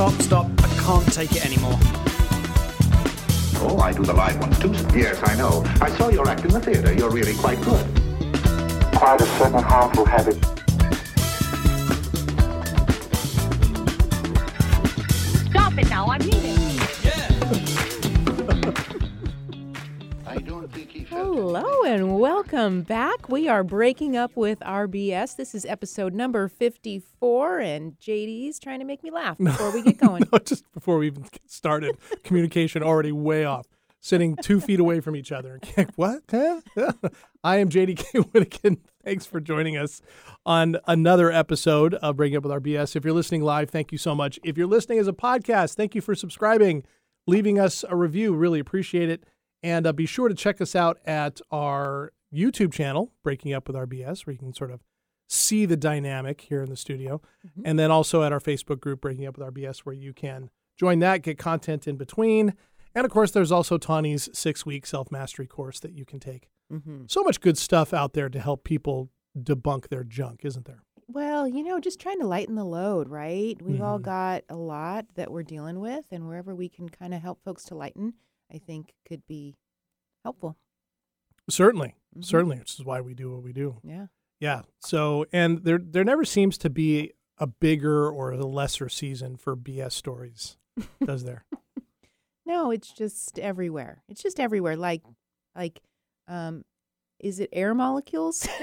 Stop, stop. I can't take it anymore. Oh, I do the live ones too. Yes, I know. I saw your act in the theater. You're really quite good. Quite a certain harmful habit. Welcome back. We are breaking up with Our BS. This is episode number 54, and JD's trying to make me laugh before we get going. no, just before we even get started, communication already way off, sitting two feet away from each other. what? Huh? I am JD JDK Whittakin. Thanks for joining us on another episode of Breaking Up with Our BS. If you're listening live, thank you so much. If you're listening as a podcast, thank you for subscribing, leaving us a review. Really appreciate it. And uh, be sure to check us out at our YouTube channel, Breaking Up with Our BS, where you can sort of see the dynamic here in the studio. And then also at our Facebook group, Breaking Up with Our BS, where you can join that, get content in between. And of course, there's also Tawny's six week self mastery course that you can take. Mm-hmm. So much good stuff out there to help people debunk their junk, isn't there? Well, you know, just trying to lighten the load, right? We've all Mhm. got a lot that we're dealing with, and wherever we can kind of help folks to lighten, I think could be helpful. Certainly, Mhm. certainly, which is why we do what we do. Yeah. Yeah. So, and there there never seems to be a bigger or a lesser season for BS stories, does there? No, it's just everywhere. It's just everywhere. Like, like, um, is it air molecules?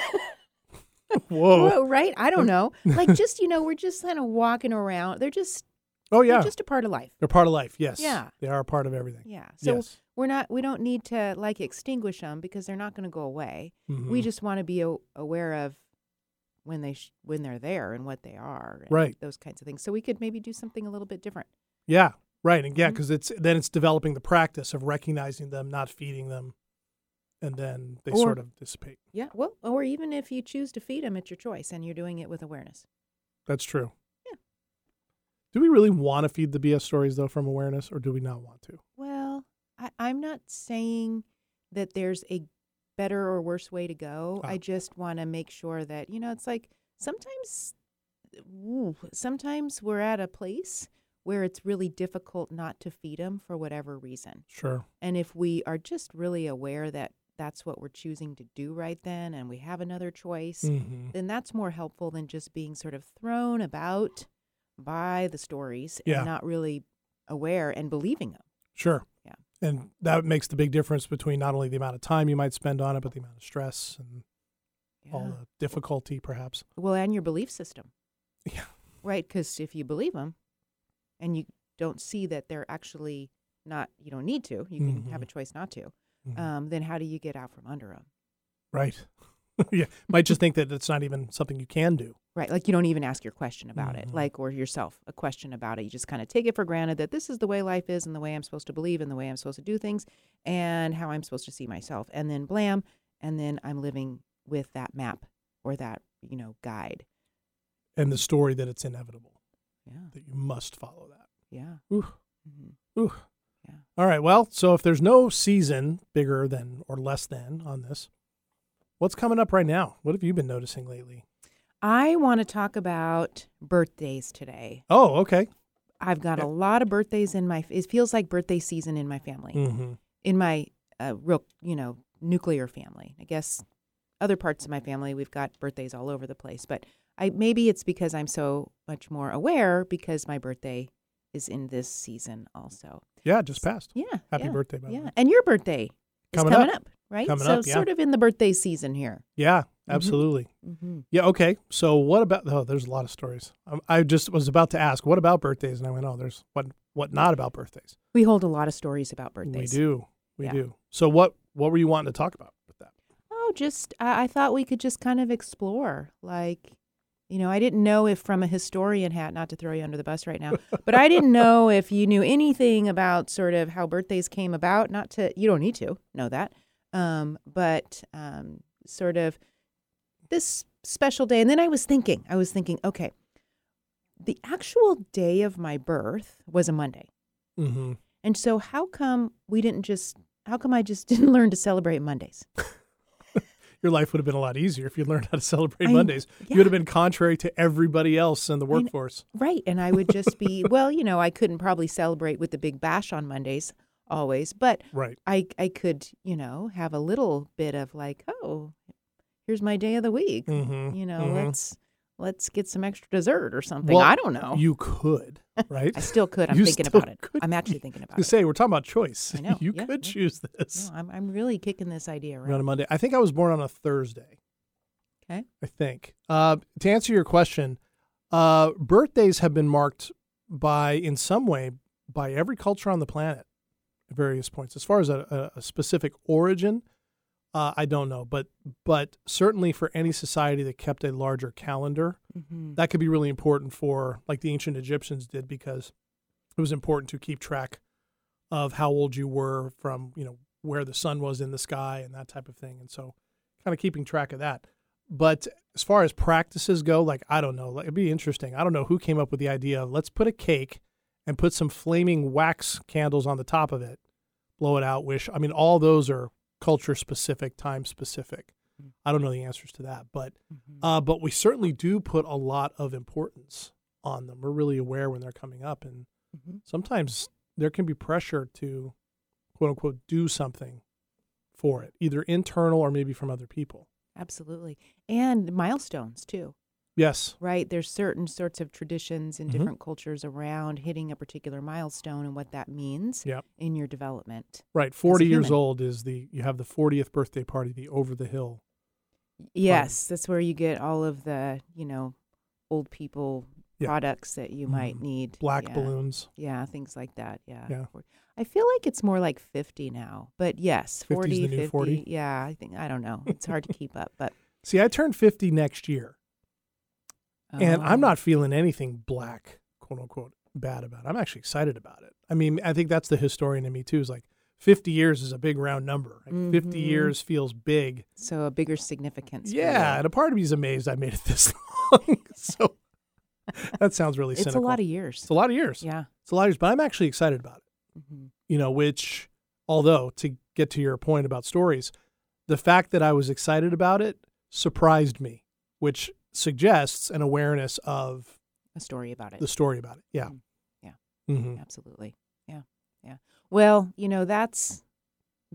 Whoa. Well, right? I don't know. Like, just you know, we're just kind of walking around. They're just, Oh yeah, they're just a part of life. they're part of life. Yes. Yeah. They are a part of everything. Yeah. So yes. we're not. We don't need to like extinguish them because they're not going to go away. We Mhm. just want to be a- aware of when they sh- when they're there and what they are. and Right. Those kinds of things. So we could maybe do something a little bit different. Yeah. Right. And yeah, because it's then it's developing the practice of recognizing them, not feeding them, and then they Or- sort of dissipate. Yeah. Well, or even if you choose to feed them, it's your choice, and you're doing it with awareness. That's true. Do we really want to feed the BS stories though from awareness, or do we not want to? Well, I, I'm not saying that there's a better or worse way to go. Ah. I just want to make sure that, you know, it's like sometimes, ooh, sometimes we're at a place where it's really difficult not to feed them for whatever reason. Sure. And if we are just really aware that that's what we're choosing to do right then and we have another choice, hmm then that's more helpful than just being sort of thrown about by the stories Yeah. and not really aware and believing them. Sure. Yeah. And that makes the big difference between not only the amount of time you might spend on it, but the amount of stress and all the difficulty, perhaps. Well, and your belief system, Yeah. right? Because if you believe them and you don't see that they're actually not, you don't need to, you can have a choice not to, Mhm. um, then how do you get out from under them? Right. yeah. Might just think that it's not even something you can do. Right. Like you don't even ask your question about it, Mhm. like, or yourself a question about it. You just kind of take it for granted that this is the way life is and the way I'm supposed to believe and the way I'm supposed to do things and how I'm supposed to see myself. And then blam. And then I'm living with that map or that, you know, guide. And the story that it's inevitable, Yeah. that you must follow that. Yeah. Ooh. hmm Ooh. Yeah. All right. Well, so if there's no season bigger than or less than on this, what's coming up right now? What have you been noticing lately? I want to talk about birthdays today. Oh, okay. I've got a lot of birthdays in my. It feels like birthday season in my family, Mm-hmm. in my uh, real, you know, nuclear family. I guess other parts of my family, we've got birthdays all over the place. But I maybe it's because I'm so much more aware because my birthday is in this season also. Yeah, just passed. Yeah. Happy yeah, birthday, by Yeah, way. and your birthday is Coming coming, up. up. Right? Coming so up, yeah. sort of in the birthday season here. Yeah, absolutely. Mm-hmm. Yeah. Okay. So what about? Oh, there's a lot of stories. Um, I just was about to ask, what about birthdays? And I went, oh, there's what? What not about birthdays? We hold a lot of stories about birthdays. We do. We Yeah. do. So what? What were you wanting to talk about with that? Oh, just I, I thought we could just kind of explore. Like, you know, I didn't know if from a historian hat, not to throw you under the bus right now, but I didn't know if you knew anything about sort of how birthdays came about. Not to you don't need to know that, um, but um, sort of this special day. And then I was thinking, I was thinking, okay, the actual day of my birth was a Monday. Mm-hmm. And so how come we didn't just how come I just didn't learn to celebrate Mondays? Your life would have been a lot easier if you learned how to celebrate I- Mondays. You would have been contrary to everybody else in the workforce. Right. And I would just be, well, you know, I couldn't probably celebrate with the big bash on Mondays always, but Right. I, I could, you know, have a little bit of like, oh, here's my day of the week. Mhm, You know, mhm. let's let's get some extra dessert or something. Well, I don't know. You could, right? I still could. I'm You thinking about it. could. I'm actually thinking about was it. say we're talking about choice. I know, you yeah, could yeah. choose this No, I'm I'm really kicking this idea right on a. Monday. I think I was born on a Thursday. Okay. I think. Uh, to answer your question, uh, birthdays have been marked by, in some way, by every culture on the planet at various points. As far as a, a, specific origin, uh, I don't know, but but certainly for any society that kept a larger calendar, Mhm. that could be really important for, like the ancient Egyptians did, because it was important to keep track of how old you were from, you know, where the sun was in the sky and that type of thing. And so, kind of keeping track of that. But as far as practices go, like I don't know, like it'd be interesting. I don't know who came up with the idea of let's put a cake and put some flaming wax candles on the top of it, blow it out, wish. I mean, all those are culture specific, time specific. I don't know the answers to that, but uh, but we certainly do put a lot of importance on them. We're really aware when they're coming up, and Mhm. sometimes there can be pressure to quote unquote do something for it, either internal or maybe from other people. Absolutely. And milestones too. Yes, Right. There's certain sorts of traditions in Mhm. different cultures around hitting a particular milestone and what that means Yep. in your development. right. Forty years old is the you have the fortieth birthday party, the over the hill. Yes, that's where you get all of the, you know, old people Yeah. products that you might Mhm. need. Black yeah. balloons. Yeah, things like that. Yeah. Yeah. I feel like it's more like 50 now, but yes, 50's 40, the new 50. 40? Yeah, I think, I don't know. It's hard to keep up, but. See, I turn fifty next year, and I'm Oh. not feeling anything black, quote unquote, bad about it. I'm actually excited about it. I mean, I think that's the historian in me too. Is like 50 years is a big round number. Like 50 Mhm. years feels big. So a bigger significance. Yeah, and a part of me is amazed I made it this long. so that sounds really It's a lot of years. It's a lot of years. Yeah. It's a lot of years, but I'm actually excited about it. hmm You know, which, although to get to your point about stories, the fact that I was excited about it surprised me, which suggests an awareness of A story about it. the story about it. Yeah. Mm, yeah. hmm Absolutely. Yeah. Yeah. Well, you know, that's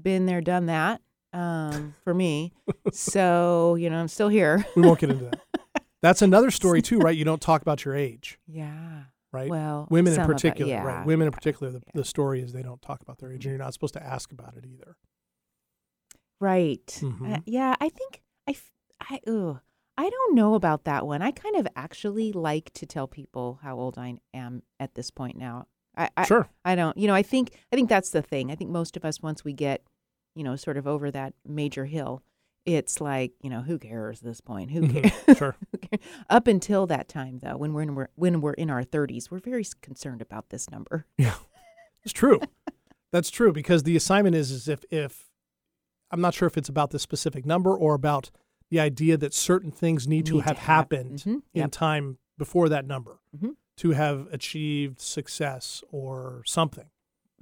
been there, done that um, for me. so, you know, I'm still here. We won't get into that. That's another story too, right? You don't talk about your age, Yeah. right? Well, Women in some of it, particular, yeah, right? Women in particular, the, yeah. the story is they don't talk about their age, and you're not supposed to ask about it either. Right. Mhm. Uh, yeah, I think I, ugh, I don't know about that one. I kind of actually like to tell people how old I am at this point now. I, I sure. I don't, you know, I think I think that's the thing. I think most of us once we get, you know, sort of over that major hill, it's like, you know, who cares at this point? Who Mhm. cares? Sure. Who cares? Up until that time though, when we're in, we're when we're in our 30s, we're very concerned about this number. Yeah, it's true. That's true because the assignment is is if if I'm not sure if it's about this specific number or about the idea that certain things need, to Need to have hap- happened Mhm, in yep. time before that number Mhm. to have achieved success or something.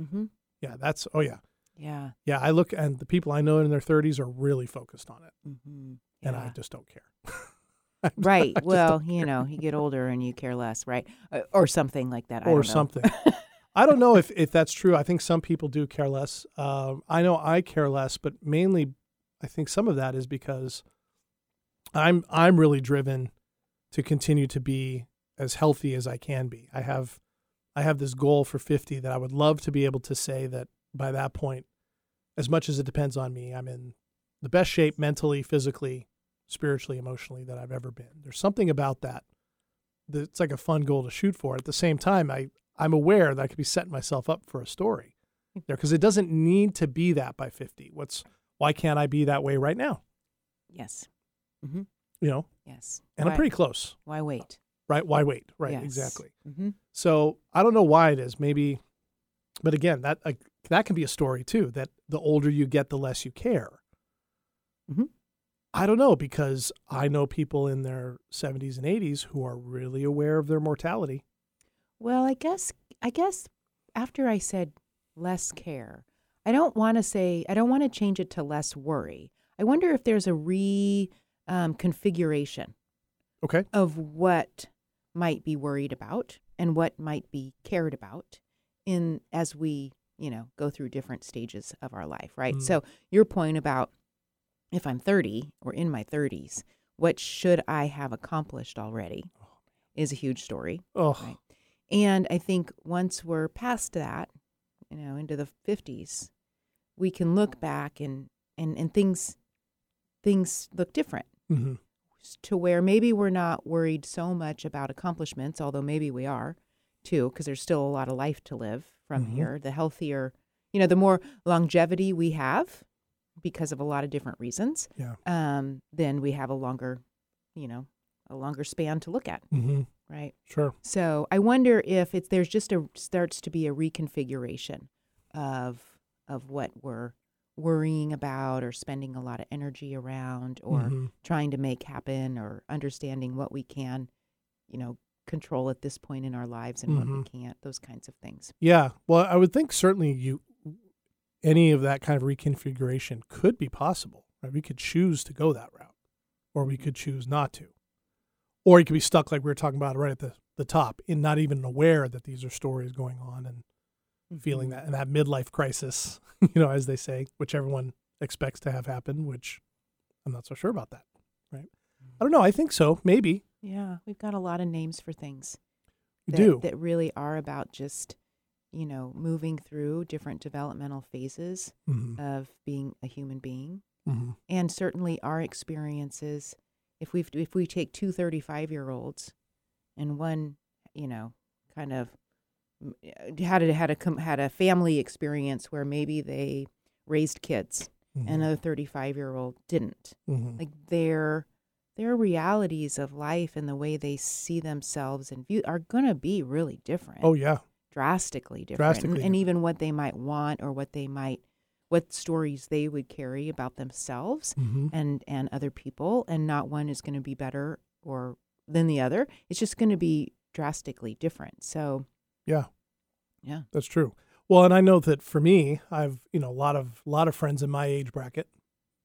Mhm. Yeah, that's oh yeah. Yeah. Yeah, I look and the people I know in their 30s are really focused on it Mhm. and I just don't care. Right. just Well, you know, you get older and you care less, right? Uh, or something like that. I or something. I don't know if, if that's true. I think some people do care less. Um, I know I care less, but mainly, I think some of that is because I'm I'm really driven to continue to be as healthy as I can be. I have I have this goal for 50 that I would love to be able to say that by that point, as much as it depends on me, I'm in the best shape mentally, physically, spiritually, emotionally that I've ever been. There's something about that that it's like a fun goal to shoot for. At the same time, I I'm aware that I could be setting myself up for a story hmm. there because it doesn't need to be that by 50. What's why can't I be that way right now? Yes. Hmm You know, Yes. and why, I'm pretty close, Why wait? right? Why wait? Right, Yes. exactly. hmm So I don't know why it is. Maybe, but again, that uh, that can be a story too. That the older you get, the less you care. Mhm. I don't know because I know people in their 70s and 80s who are really aware of their mortality. Well, I guess I guess after I said less care, I don't want to say I don't want to change it to less worry. I wonder if there's a re um, configuration Okay. of what might be worried about and what might be cared about in as we you know go through different stages of our life right Mm. so your point about if i'm 30 or in my 30s what should i have accomplished already is a huge story Oh, Right. and i think once we're past that you know into the 50s we can look back and and and things things look different hmm to where maybe we're not worried so much about accomplishments, although maybe we are too, because there's still a lot of life to live from Mhm. here. The healthier, you know, the more longevity we have because of a lot of different reasons, Yeah. um, then we have a longer, you know, a longer span to look at, hmm right? Sure. So I wonder if it's there's just a starts to be a reconfiguration of of what we're worrying about or spending a lot of energy around or Mhm. trying to make happen or understanding what we can, you know, control at this point in our lives and what we Mhm. can't, those kinds of things. Yeah. Well, I would think certainly you any of that kind of reconfiguration could be possible. Right? We could choose to go that route, or we could choose not to, or you could be stuck like we were talking about right at the the top, in not even aware that these are stories going on and feeling that and that midlife crisis, you know, as they say, which everyone expects to have happen. Which I'm not so sure about that. Right? I don't know. I think so. Maybe Yeah, we've got a lot of names for things. that, do. that really are about just, you know, moving through different developmental phases hmm of being a human being. hmm and certainly our experiences if we if we take two 35 year olds and one you know kind of had a had a had a family experience where maybe they raised kids and another 35 year old didn't. Hmm like their their realities of life and the way they see themselves and view are going to be really different. Oh yeah. drastically different. And- Drastically and, even what they might want or what they might what stories they would carry about themselves hmm and and other people. And not one is going to be better or than the other. It's just going to be drastically different. So Yeah. yeah That's true. Well, and I know that for me, I've you know a lot of a lot of friends in my age bracket.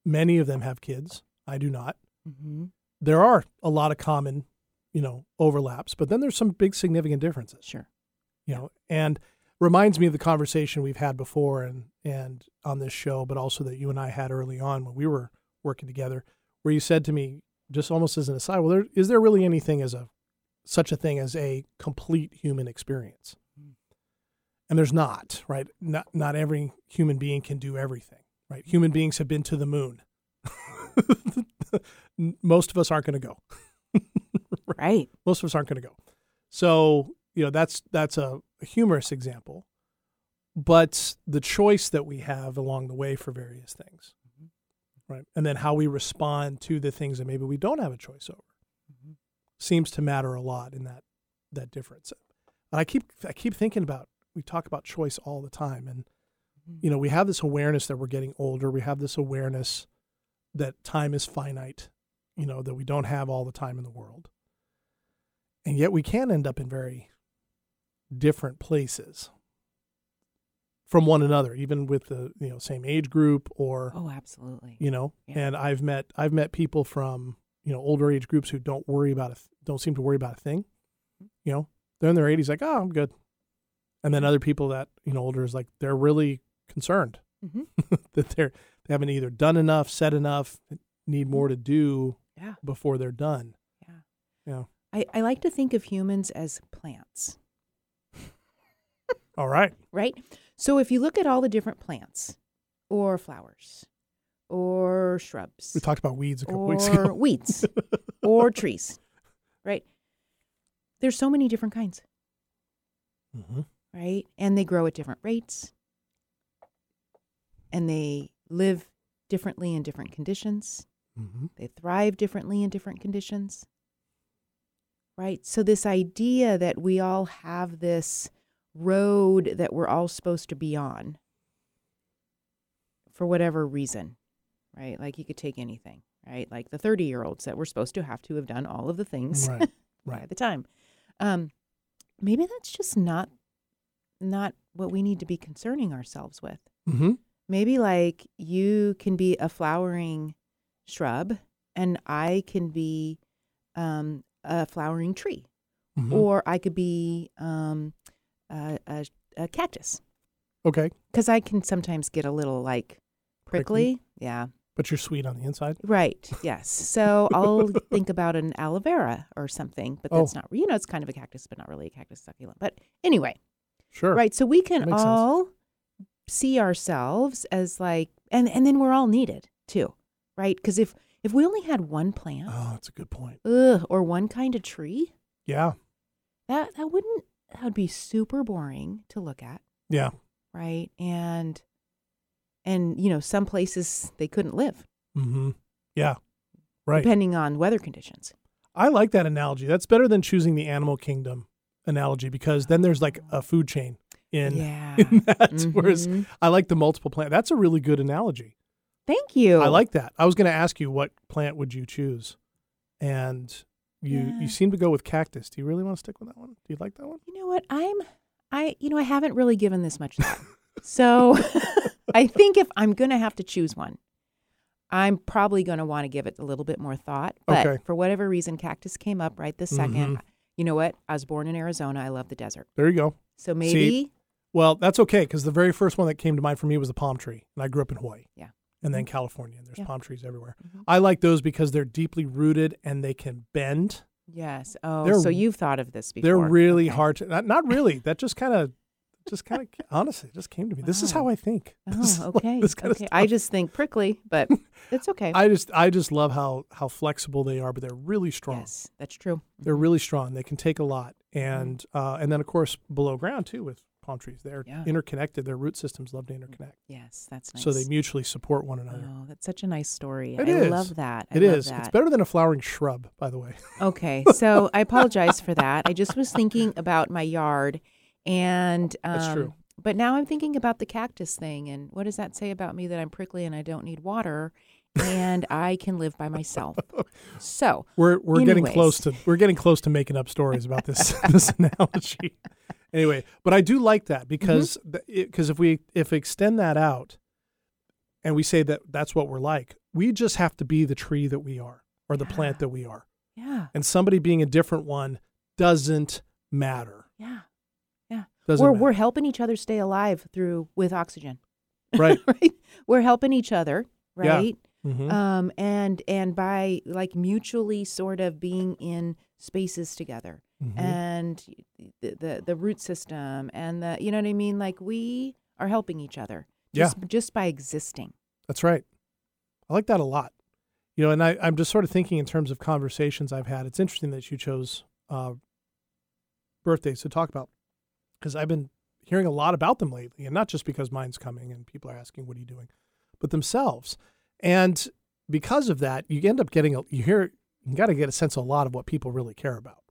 Many of them have kids. I do not. mm-hmm. There are a lot of common, you know, overlaps, but then there's some big significant differences. sure You know, and reminds me of the conversation we've had before and and on this show, but also that you and I had early on when we were working together, where you said to me, just almost as an aside, well, there, is there really anything as a such a thing as a complete human experience? Hmm. and there's not right? Not not every human being can do everything right? Human beings have been to the moon. Most of us aren't going to go. Right. Most of us aren't going to go. So you know that's that's a, a humorous example but the choice that we have along the way for various things mm-hmm. right? And then how we respond to the things that maybe we don't have a choice over seems to matter a lot in that that difference. And i keep i keep thinking about we talk about choice all the time and mm-hmm. you know we have this awareness that we're getting older. We have this awareness that time is finite you know that we don't have all the time in the world. And yet we can end up in very different places from one another even with the you know same age group or oh absolutely. you know Yeah. and i've met i've met people from you know older age groups who don't worry about a don't seem to worry about a thing you know? They're in their 80s like oh i'm good. And then other people that you know older is like they're really concerned hmm that they're they haven't either done enough said enough need more to do yeah. before they're done. Yeah. Yeah I, I like to think of humans as plants. All right. Right? So if you look at all the different plants or flowers or shrubs we talked about weeds a couple weeks or ago weeds or trees, right? There's so many different kinds, hmm right? And they grow at different rates and they live differently in different conditions. hmm They thrive differently in different conditions. Right? So, this idea that we all have this road that we're all supposed to be on for whatever reason, right? Like you could take anything, right? Like the 30 year olds that we're supposed to have to have done all of the things right by right the time. Um, maybe that's just not not what we need to be concerning ourselves with hmm maybe like you can be a flowering shrub and I can be um, a flowering tree, Mhm. or I could be um, a, a, a cactus okay, because I can sometimes get a little like prickly. Prickly. Yeah. But you're sweet on the inside. Right. Yes. So I'll think about an aloe vera or something, but oh. that's Oh. not, you know, it's kind of a cactus, but not really a cactus succulent. But anyway, Sure. right. So we can makes sense. all see ourselves as like, and, and then we're all needed too, right? Because if, if we only had one plant Oh, that's a good point. ugh, or one kind of tree, Yeah. that, that wouldn't, that would be super boring to look at, Yeah. right? And, and, you know, some places they couldn't live Mm-hmm. Yeah. Right. depending on weather conditions. I like that analogy. That's better than choosing the animal kingdom analogy because then there's like a food chain in, yeah. in that. Whereas Mhm. I like the multiple plant. That's a really good analogy. Thank you. I like that. I was going to ask you what plant would you choose, and you Yeah. you seem to go with cactus. Do you really want to stick with that one? Do you like that one? You know what? I'm I you know I haven't really given this much thought. so I think if I'm going to have to choose one, I'm probably going to want to give it a little bit more thought. But Okay. for whatever reason cactus came up right this 2nd Mhm. You know what? I was born in Arizona. I love the desert. There you go. So maybe Well, that's okay because the very first one that came to mind for me was the palm tree, and I grew up in Hawaii. Yeah. And then California, and there's Yeah. palm trees everywhere. Mhm. I like those because they're deeply rooted and they can bend. Yes. Oh, They're- so you've thought of this before. They're really Okay. hard to not, not really. that just kind of just kind of honestly just came to me. This is how I think. This Oh, like okay. this kind of okay. stuff. I just think prickly, but it's okay. I just I just love how how flexible they are, but they're really strong. Yes, that's true. They're Mhm. really strong. They can take a lot, and uh, and then of course below ground too with palm trees. They're Yeah. interconnected. Their root systems love to interconnect, Yes, that's nice. so they mutually support one another. Oh, that's such a nice story. It I is. love that. I It love is. That. It's better than a flowering shrub, by the way. Okay, so I apologize for that. I just was thinking about my yard, and um, That's true. But now I'm thinking about the cactus thing, and what does that say about me that I'm prickly and I don't need water, and I can live by myself? So We're we're getting close to we're getting close to making up stories about this this analogy. Anyway, but I do like that because because if we if we extend that out, and we say that that's what we're like, we just have to be the tree that we are or the plant that we are, yeah, and somebody being a different one doesn't matter. yeah, yeah. Doesn't we're matter. we're helping each other stay alive through with oxygen, right. right? We're helping each other, Yeah. right? hmm um and and by like mutually sort of being in spaces together Mhm. and the, the the root system and the you know what i mean like we are helping each other Yeah. just, just by existing That's right. I like that a lot. You know, and I, I'm just sort of thinking in terms of conversations I've had. It's interesting that you chose uh, birthdays to talk about because I've been hearing a lot about them lately, and not just because mine's coming and people are asking, "What are you doing?" but themselves. And because of that, you end up getting a, you hear you got to get a sense of a lot of what people really care about.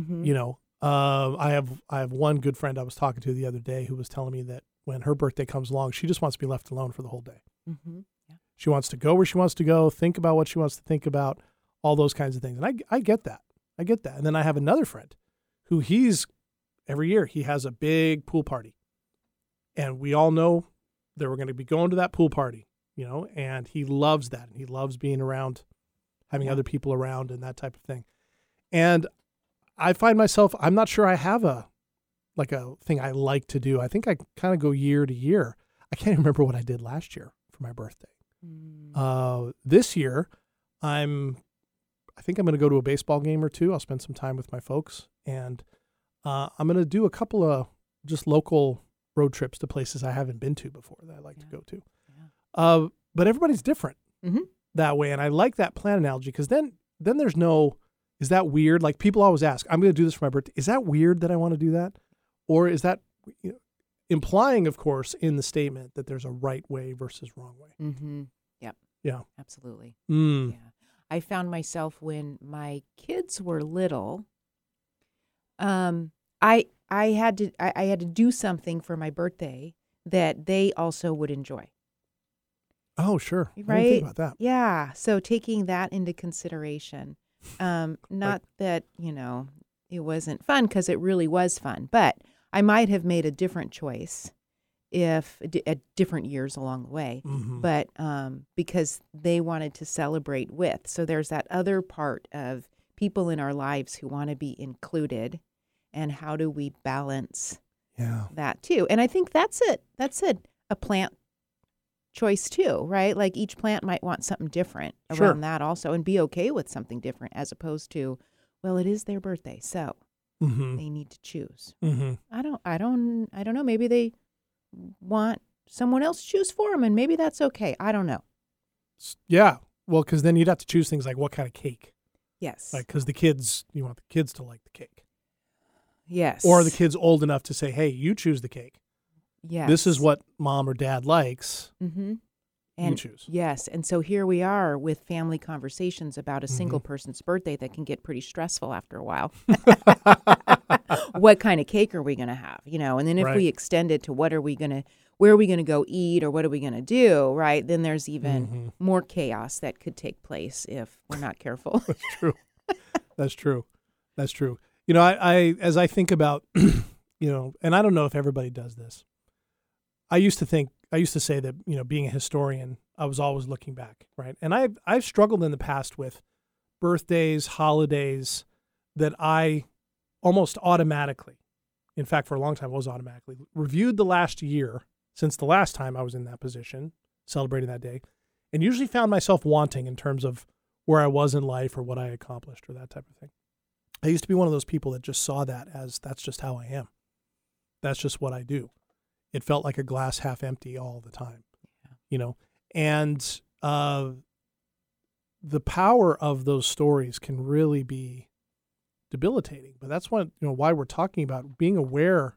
Mhm. You know, uh, I have I have one good friend I was talking to the other day who was telling me that when her birthday comes along, she just wants to be left alone for the whole day. Mhm. yeah She wants to go where she wants to go, think about what she wants to think about, all those kinds of things. And I, I get that. I get that. And then I have another friend who he's every year he has a big pool party. And we all know that we're going to be going to that pool party, you know, and he loves that. And he loves being around, having Yeah. other people around and that type of thing. And I find myself, I'm not sure I have a, like a thing I like to do. I think I kind of go year to year. I can't even remember what I did last year for my birthday. Mm. Uh, this year, I'm. I think I'm going to go to a baseball game or two. I'll spend some time with my folks, and uh, I'm going to do a couple of just local road trips to places I haven't been to before that I like to go to. Yeah. Uh, but everybody's different Mhm. that way, and I like that plan analogy because then then there's no. Is that weird? Like people always ask, I'm going to do this for my birthday. Is that weird that I want to do that, or is that you know, implying, of course, in the statement that there's a right way versus wrong way? Mm-hmm. Yep. Yeah. Absolutely. Mm. Yeah. I found myself when my kids were little, um, I I had to I, I had to do something for my birthday that they also would enjoy. Oh, sure. Right? about that. Yeah. So taking that into consideration, um, not that you know it wasn't fun because it really was fun, but I might have made a different choice if at different years along the way, Mhm. but um, because they wanted to celebrate with. So there's that other part of people in our lives who want to be included, and how do we balance yeah. that too? And I think that's it. That's it. A plant choice too, right? Like each plant might want something different Sure. around that also, and be okay with something different as opposed to, well, it is their birthday, so Mm-hmm. they need to choose. Mm-hmm. I don't, I don't, I don't know. Maybe they want someone else to choose for them, and maybe that's okay. I don't know. Yeah. Well, because then you'd have to choose things like what kind of cake, Yes. like because the kids, you want the kids to like the cake, yes. or are the kids old enough to say, "Hey, you choose the cake. Yes. This is what mom or dad likes. Mm-hmm. You choose." yes, and so here we are with family conversations about a Mm-hmm. single person's birthday that can get pretty stressful after a while. what kind of cake are we going to have, you know? And then if Right. we extend it to what are we going to where are we going to go eat or what are we going to do, right? Then there's even Mhm. more chaos that could take place if we're not careful. That's true. That's true. That's true. You know, I, I as I think about, you know, and I don't know if everybody does this. I used to think, I used to say that, you know, being a historian, I was always looking back, right? And I've I've struggled in the past with birthdays, holidays that I almost automatically, in fact, for a long time, was automatically reviewed the last year since the last time I was in that position, celebrating that day, and usually found myself wanting in terms of where I was in life or what I accomplished or that type of thing. I used to be one of those people that just saw that as that's just how I am. That's just what I do. It felt like a glass half empty all the time, you know. And uh, the power of those stories can really be debilitating. But that's what you know why we're talking about being aware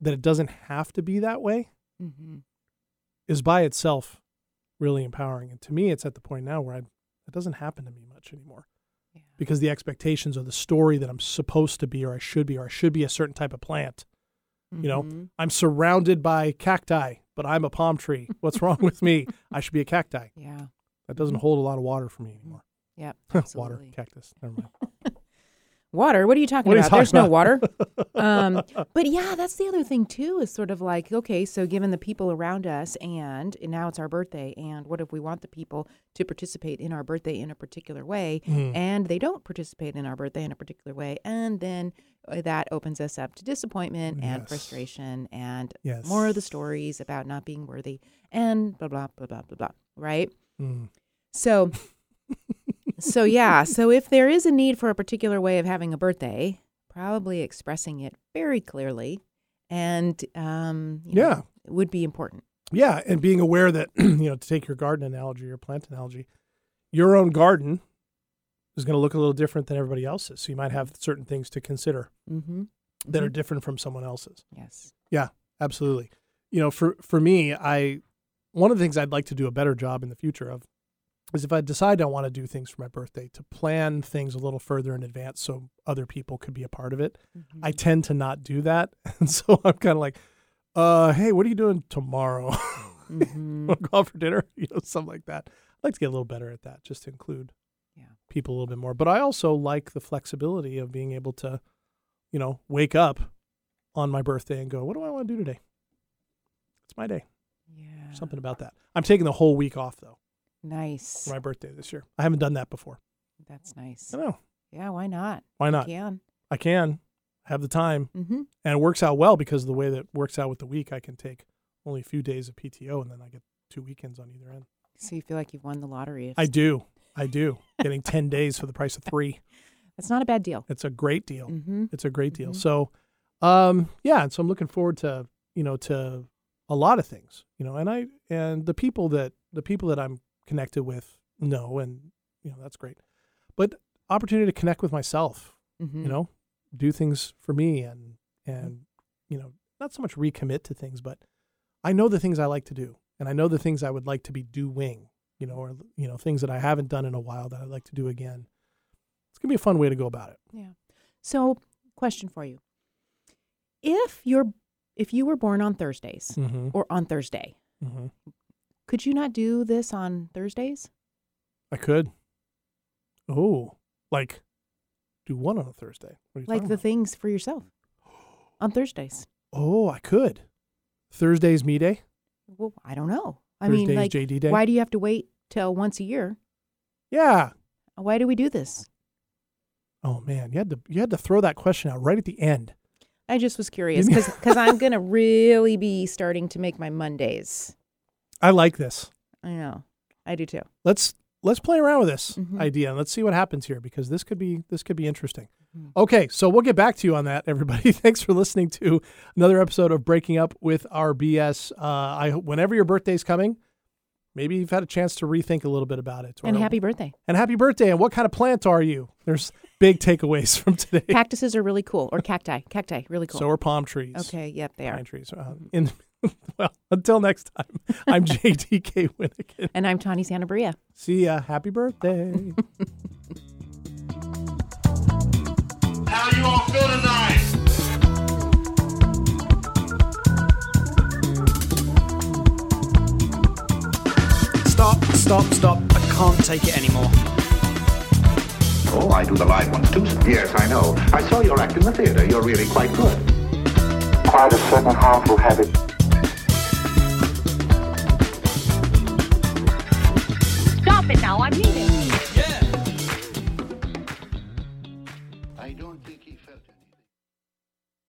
that it doesn't have to be that way mm-hmm. is by itself really empowering. And to me, it's at the point now where I, it doesn't happen to me much anymore Yeah. Because the expectations of the story that I'm supposed to be or I should be or I should be a certain type of plant. You know, Mhm. I'm surrounded by cacti, but I'm a palm tree. What's wrong with me? I should be a cacti. Yeah. That doesn't hold a lot of water for me anymore. Yep. water, cactus. Never mind. Water? What are you talking What are you about? There's talking no water. um, but yeah, that's the other thing too. Is sort of like okay, so given the people around us, and, and now it's our birthday, and what if we want the people to participate in our birthday in a particular way, Mhm. and they don't participate in our birthday in a particular way, and then uh, that opens us up to disappointment and Yes. frustration, and Yes. more of the stories about not being worthy, and blah blah blah blah blah blah. Right. Mm. So, so yeah. So if there is a need for a particular way of having a birthday, probably expressing it very clearly, and um, you know, Yeah. would be important. Yeah, and being aware that you know to take your garden analogy or plant analogy, your own garden is going to look a little different than everybody else's. So you might have certain things to consider Mm-hmm. that are different from someone else's. Yes. Yeah, absolutely. You know, for for me, I one of the things I'd like to do a better job in the future of is if I decide I want to do things for my birthday to plan things a little further in advance so other people could be a part of it. Mm-hmm. I tend to not do that, and so I'm kind of like, uh, hey, what are you doing tomorrow? Mhm. To go out for dinner? You know, something like that. I'd like to get a little better at that, just to include Yeah. people a little bit more. But I also like the flexibility of being able to, you know, wake up on my birthday and go, what do I want to do today? It's my day. Yeah. Something about that. I'm taking the whole week off though Nice. for my birthday this year. I haven't done that before. That's nice. I know. Yeah. Why not? Why not? Can. I can have the time, Mm-hmm. and it works out well because of the way that it works out with the week. I can take only a few days of PTO, and then I get two weekends on either end. So you feel like you've won the lottery. I do. I do. Getting 10 days for the price of three. That's not a bad deal. It's a great deal. Mm-hmm. It's a great deal. Mhm. So, um, yeah, and so I'm looking forward to, you know, to a lot of things, you know, and I, and the people that, the people that I'm connected with no and, you know, that's great. But opportunity to connect with myself, Mm-hmm. you know, do things for me and, and, you know, not so much recommit to things, but I know the things I like to do and I know the things I would like to be doing, you know, or, you know, things that I haven't done in a while that I'd like to do again. It's going to be a fun way to go about it. Yeah. So, question for you: If you're if you were born on Thursdays Mm-hmm. or on Thursday, Mm-hmm. Could you not do this on Thursdays? I could. Oh, like do one on a Thursday. What are you Like the about? things for yourself on Thursdays. Oh, I could. Thursday's me day. Well, I don't know. I Thursday's mean, like, JD day. why do you have to wait till once a year? Yeah. Why do we do this? Oh man, you had to you had to throw that question out right at the end. I just was curious because I'm going to really be starting to make my Mondays. I like this. I know. I do too. Let's let's play around with this Mhm. idea and let's see what happens here because this could be this could be interesting. Mhm. Okay, so we'll get back to you on that, everybody. Thanks for listening to another episode of Breaking Up with Our BS. Uh, I whenever your birthday's coming, maybe you've had a chance to rethink a little bit about it. And happy birthday. and happy birthday! And what kind of plant are you? There's big takeaways from today. Cactuses are really cool, or cacti. Cacti, really cool. So are palm trees. okay, yep, they are. Pine trees. Uh, in well, until next time, I'm JDK Winnigan. And I'm Tawny Santabria. See ya. Happy birthday. How you all feel tonight? Stop, stop, stop. I can't take it anymore. Oh, I do the live ones too. Yes, I know. I saw your act in the theater. You're really quite good. Quite a certain harmful habit. It now. I mean.